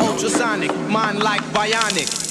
Ultrasonic, mind like bionic.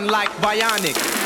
man like bionic.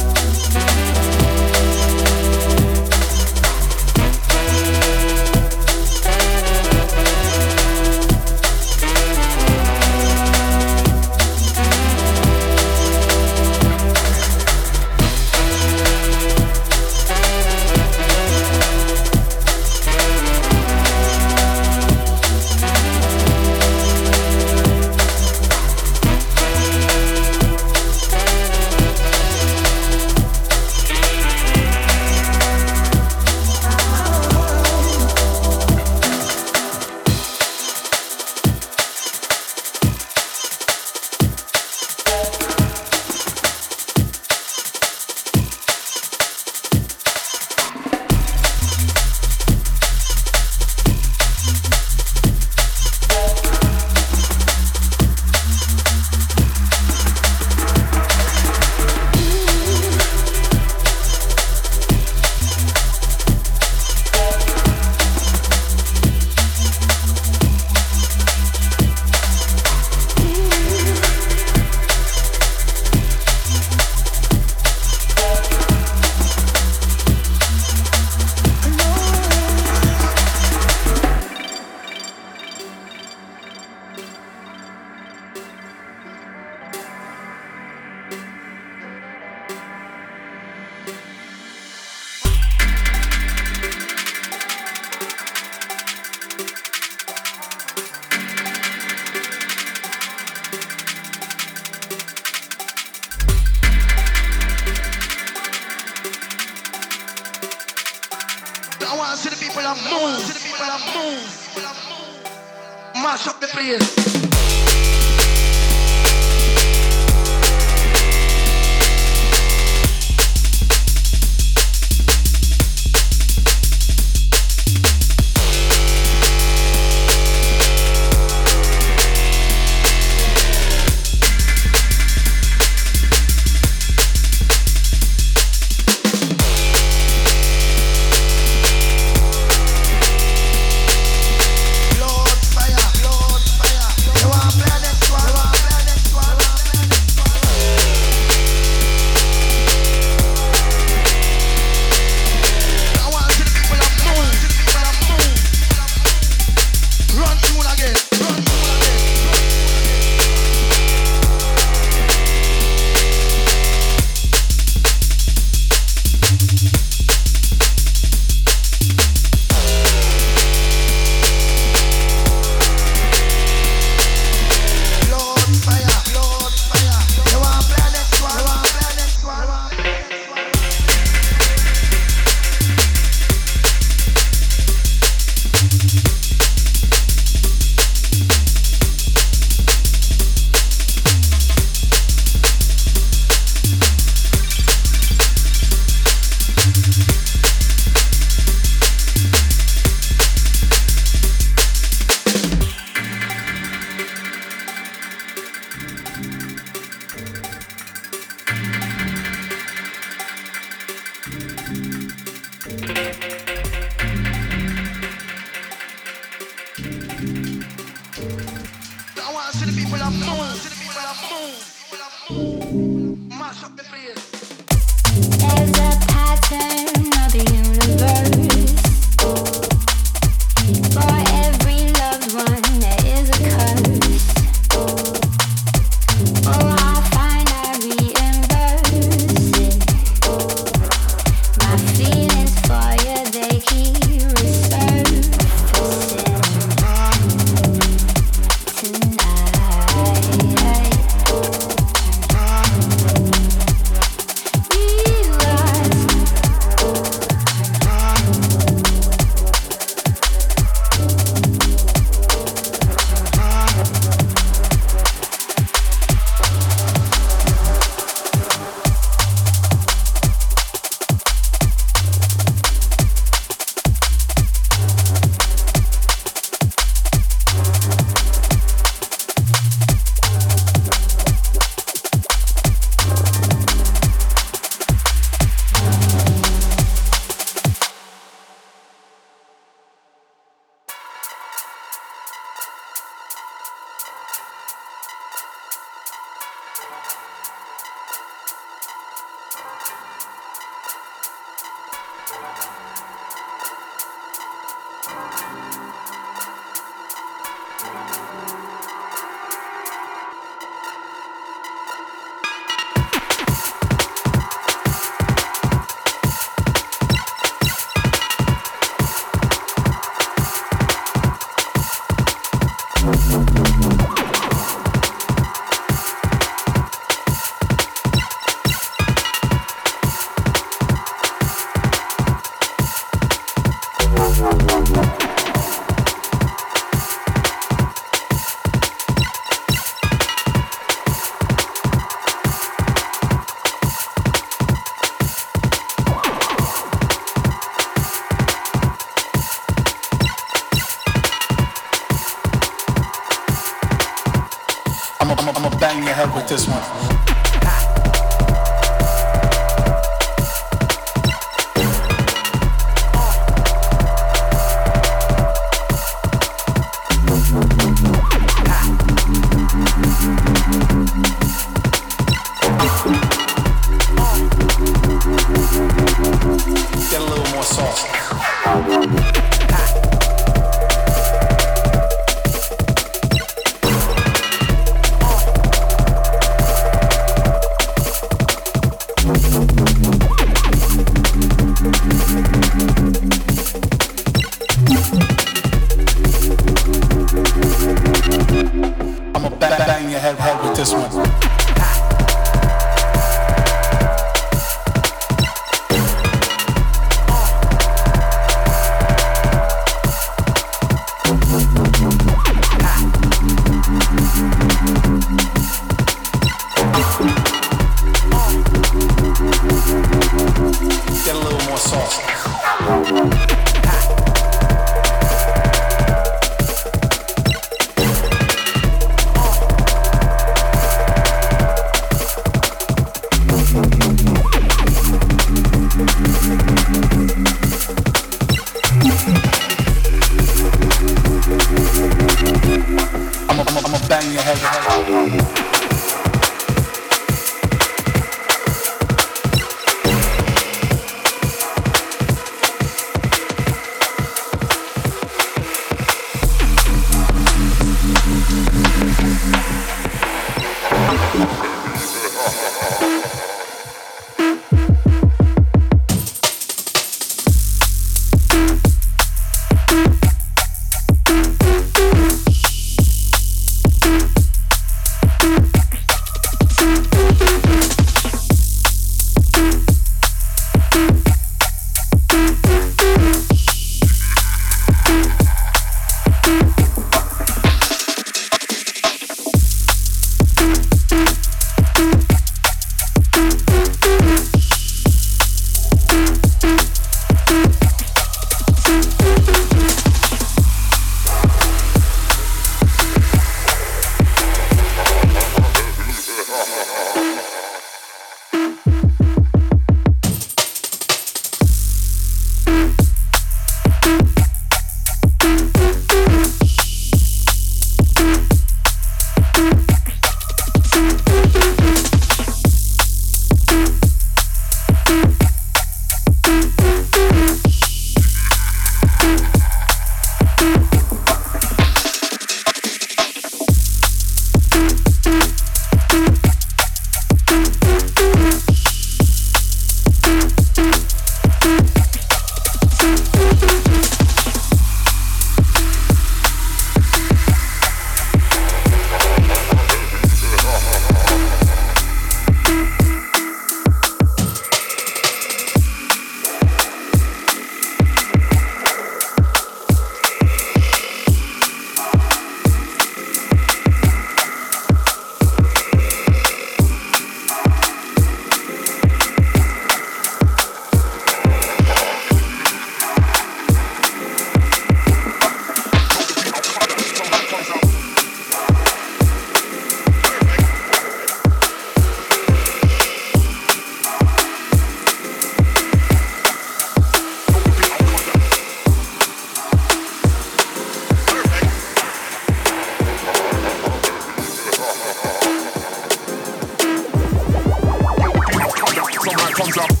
comes up.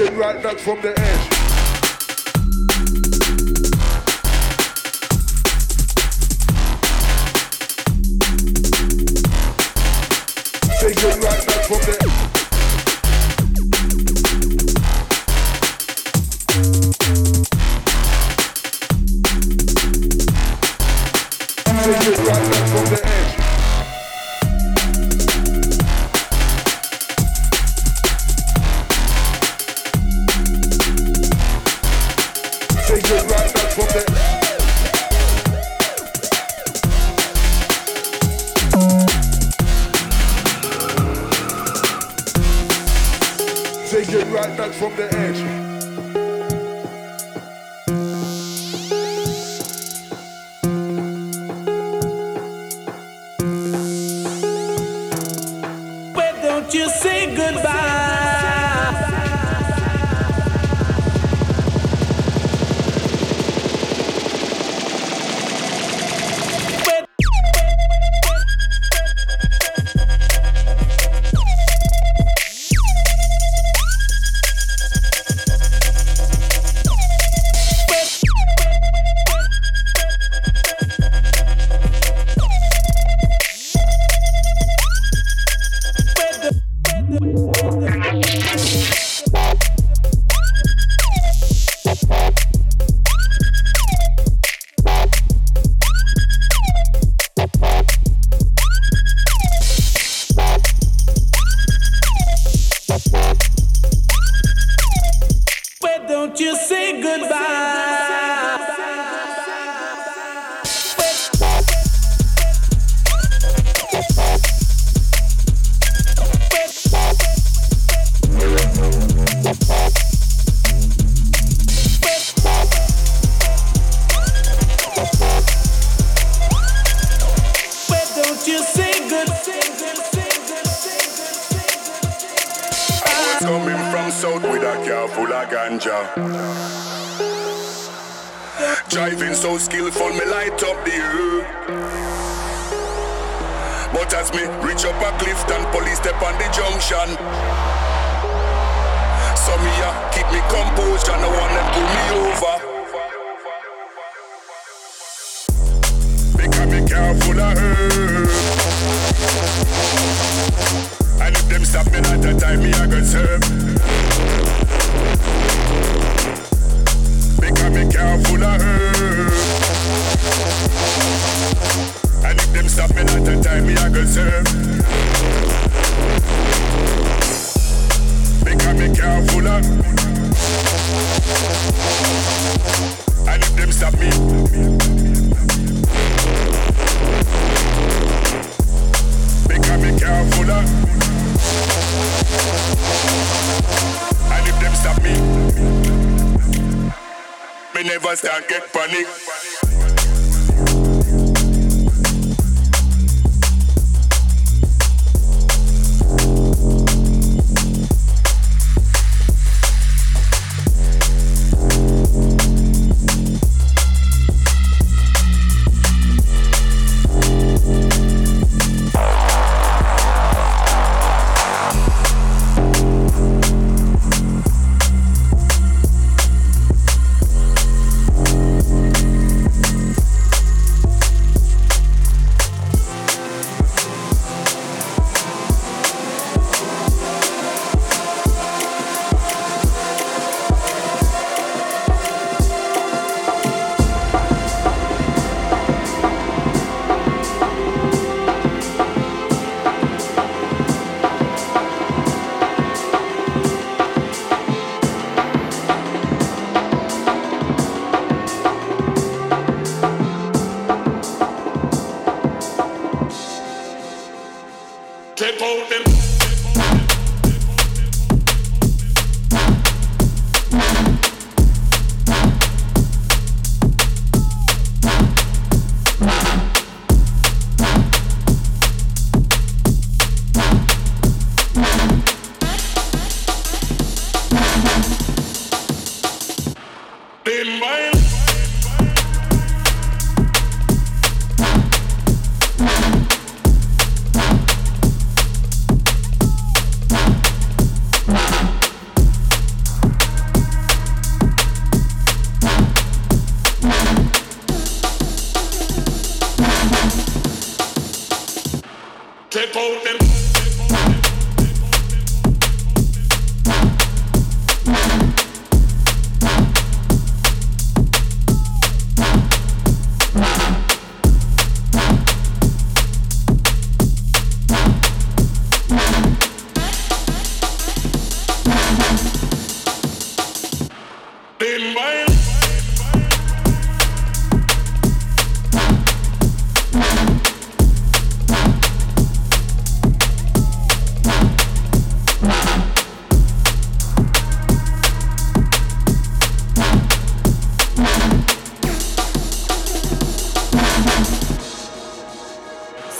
It right back from the edge. Take it right skillful, me light up the road. But as me reach up a cliff and police step on the junction. So me a keep me composed and no one them pull me over. Because me car full of herb. And if them stop me at the time, me I go serve. Because me car full of herb. And if them stop me at the time, me I go serve. Me car full of. And them stop me. Me car full of. And if them stop me, me never start get panic.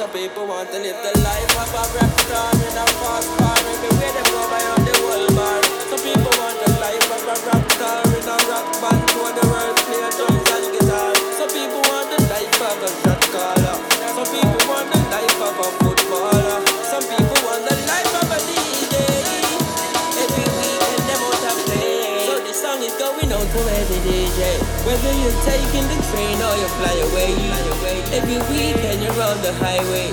Some people want to live the life of a rap star in a fast car. Everywhere they go by on the whole bar. Some people want the life of a rap star in a rock band. Tour the world, play drums and guitar. Some people want the life of a shot caller. Some people want the life of a foot. we know to as the DJ. Whether you're taking the train or you fly away, every weekend you're on the highway.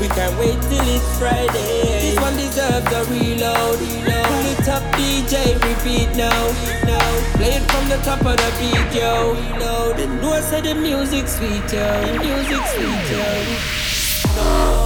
We can't wait till it's Friday. This one deserves a reload. Pull it up, DJ, repeat now. Play it from the top of the beat, yo. Reload. And no, I the music sweet, yo. The music sweet, yo. No.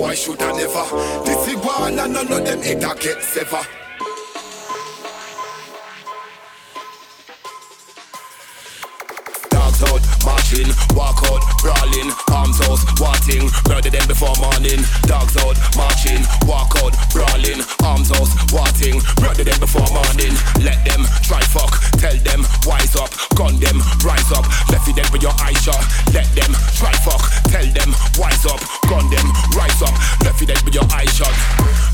Why should I never. This is war, and none of them ever get sever. marching. Walk out, brawling, arms out, wanting. Murder them before morning. Dogs out, marching. Walk out, brawling, arms out, wanting. Murder them before morning. Let them try fuck. Tell them, wise up. Gun them, rise up. Lefty you dead with your eyes shut. Let them try fuck. Tell them, wise up. Gun them, rise up. Lefty you dead with your eyes shut.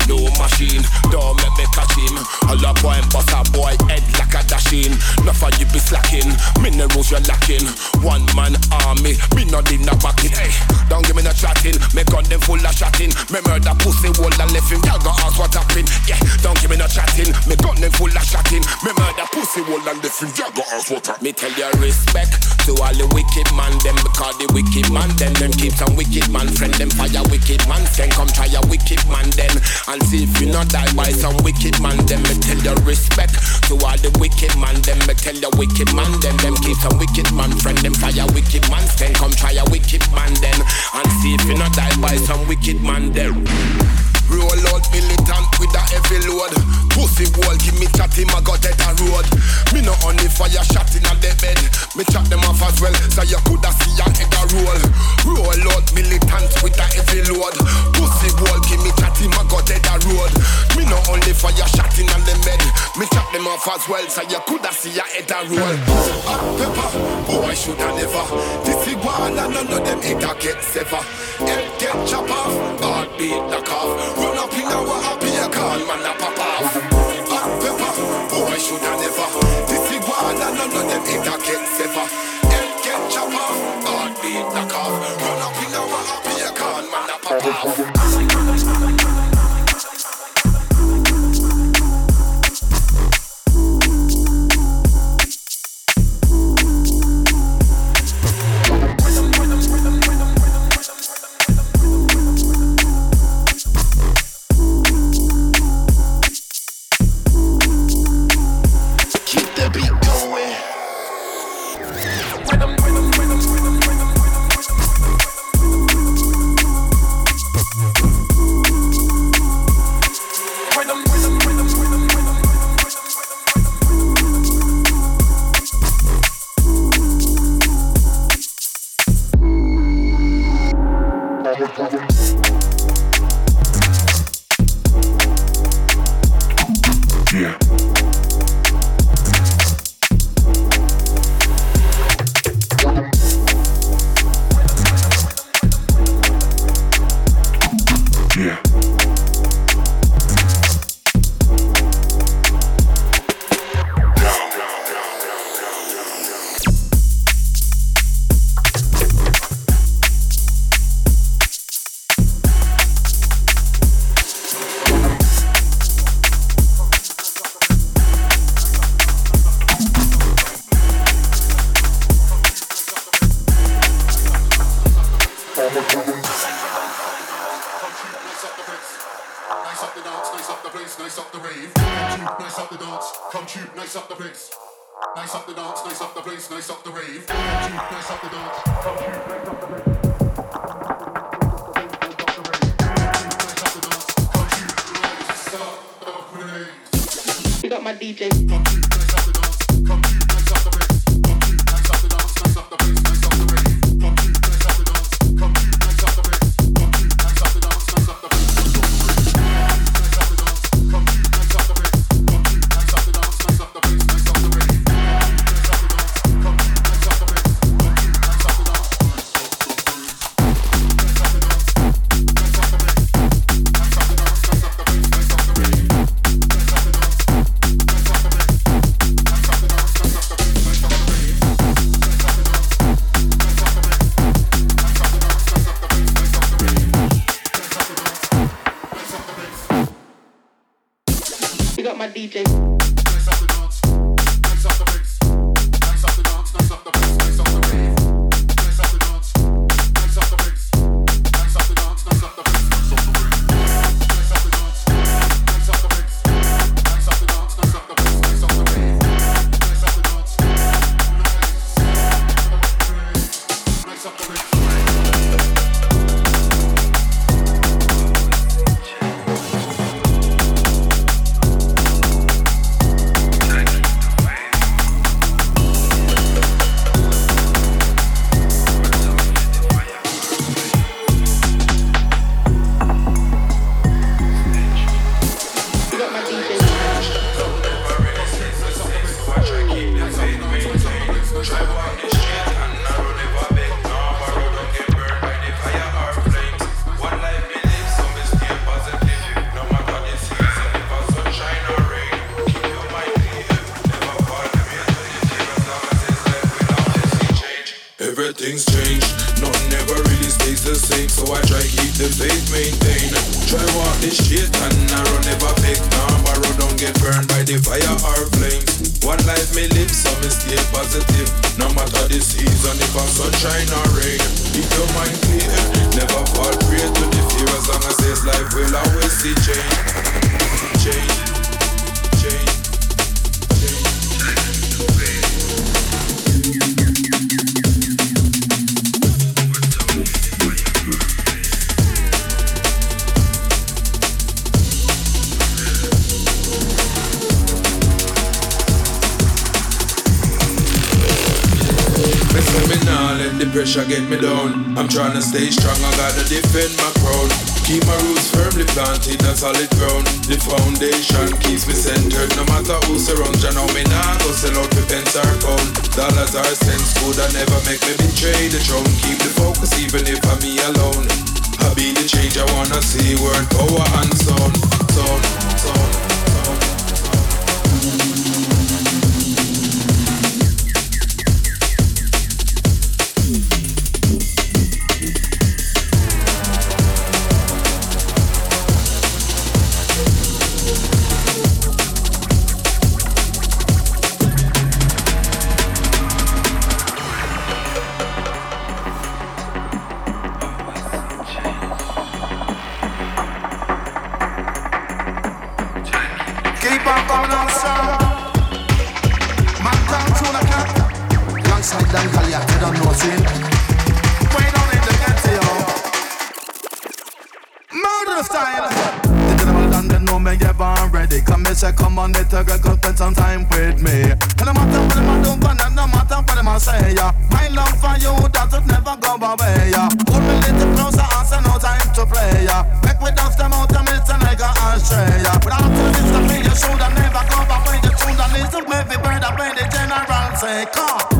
No machine, don't let me catch him. A lot boy and bust a boy head like a dashing. Nothing you be slacking. Minerals you're lacking. One man an army. Me not in a bucket. Hey, don't give me no chatting. Me gun them full of chatting. Me murder pussy wall and left him. Y'all go ask what happened. Yeah, don't give me no chatting. Me gun them full of chatting. Me murder pussy wall and left him. Y'all go ask what happened. Me tell you respect to all the wicked man them because the wicked man them them keep some wicked man friend them fire wicked man friend come try a wicked man them and see if you not die by some wicked man them. Me tell you respect to all the wicked man them. Me tell you wicked man them them keep some wicked man friend them fire wicked wicked man stand. Come try a wicked man then. And see if you not die by some wicked man there. Roll out militant with a heavy load. Pussy wall, give me chatty, I got that a road. Me no on the fire shot in a dead bed. Me chat them off as well, so you coulda see a head a roll. Roll out militant with a heavy load. Pussy wall, give me chatty, I got that a road. Me no on the fire shot in a dead bed. Me chat them off as well, so you coulda see a head a roll. Up pepper, boy should I never. This is one and none of them it a get sever. Head get chop off, heart knock off. Run up in our happy call, man, a pop off. Hot pepper, boy, should I never. This is one and none of them in a get sever. Head get chop off, beat knock off. Run up in our happy call, man, a pop off. The season, if a sunshine or rain. Keep your mind clear, never fall prey to the fear. As long as this life will always see change, change, change. the pressure get me down. I'm trying to stay strong, I gotta defend my crown. Keep my roots firmly planted on solid ground. The foundation keeps me centered, no matter who surrounds. You know me now, go sell out the pence or pound. Dollars are cents, good I never make me betray the throne. Keep the focus even if I'm me alone. I be the change I wanna see, word, power and sound, sound, sound, sound. say, ans.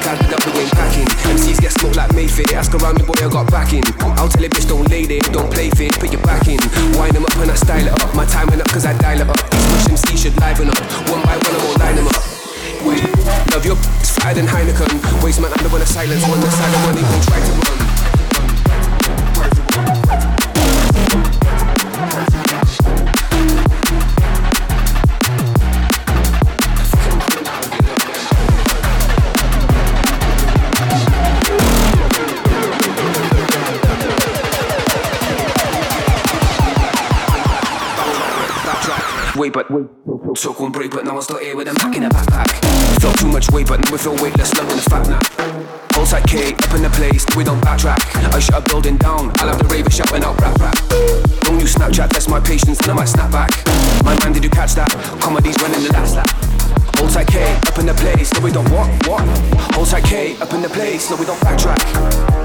the with up the wind packing. MCs get smoked like Mayfair. Ask around me, boy, I got backing. I'll tell a bitch, don't lay there, don't play fair, put your back in. Wind them up and I style it up. My time went up cause I dial it up. These push MC should liven up. One by one, I won't line them up. Wait, love your fire than Heineken. Waste my time don't silence. One side silent, one won't try to run. weight, but so called break, but i'm still here with them pack in a backpack. Felt too much weight, but we feel weightless, not with the fat nap. Hold tight, K, up in the place, we don't backtrack. I shut a building down, I love the raver shouting out rap rap. Don't use Snapchat, that's my patience, then I might snap back. My man, did you catch that? Comedy's running the last lap. Hold tight, K, up in the place, no we don't walk walk. Hold tight, K, up in the place, no we don't backtrack.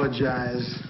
apologize.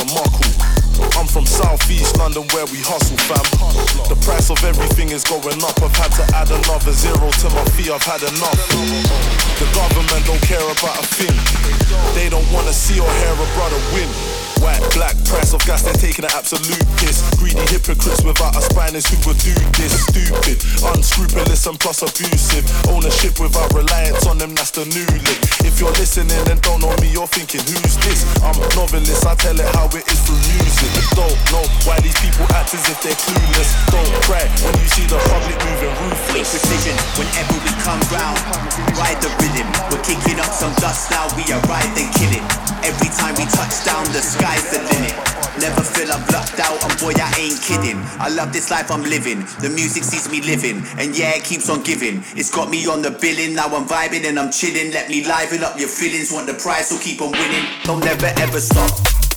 a muckle. I'm from southeast London where we hustle, fam. The price of everything is going up. I've had to add another zero to my fee, I've had enough. The government don't care about a thing. They don't wanna see or hear a brother win. White, black, price of gas, they're taking an absolute piss. Greedy hypocrites without a spine is who would do this. Stupid, unscrupulous and plus abusive. Ownership without reliance on them, that's the new lick. If you're listening and don't know me, you're thinking, who's this? I'm a novelist, I tell it how it is through music. Don't know why these people act as if they're clueless. Don't cry when you see the public moving ruthless. Precision, whenever we come round, ride the rhythm. We're kicking up some dust now, we arrive and kill it. Every time we touch down the sky sky's the limit. Never feel I'm blocked out, and boy, I ain't kidding. I love this life I'm living. The music sees me living, and yeah, it keeps on giving. It's got me on the billing, now I'm vibing and I'm chilling. Let me liven up your feelings, want the prize, so keep on winning. Don't never ever stop.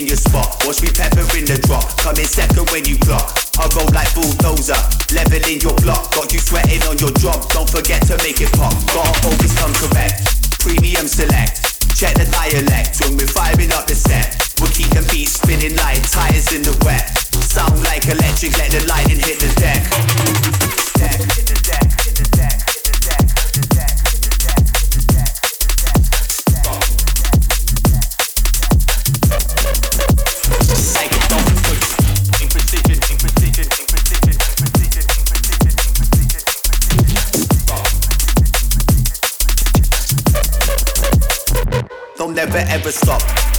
in your spot. Watch me pepper in the drop. Come in second when you block. I roll like bulldozer, leveling your block. Got you sweating on your drop. Don't forget to make it pop. Gotta always come correct. Premium select. Check the dialect when we're firing up the set. We'll keep the beat spinning like tires in the wet. Sound like electric, let the lightning hit the deck. Deck, hit the deck. never ever stop.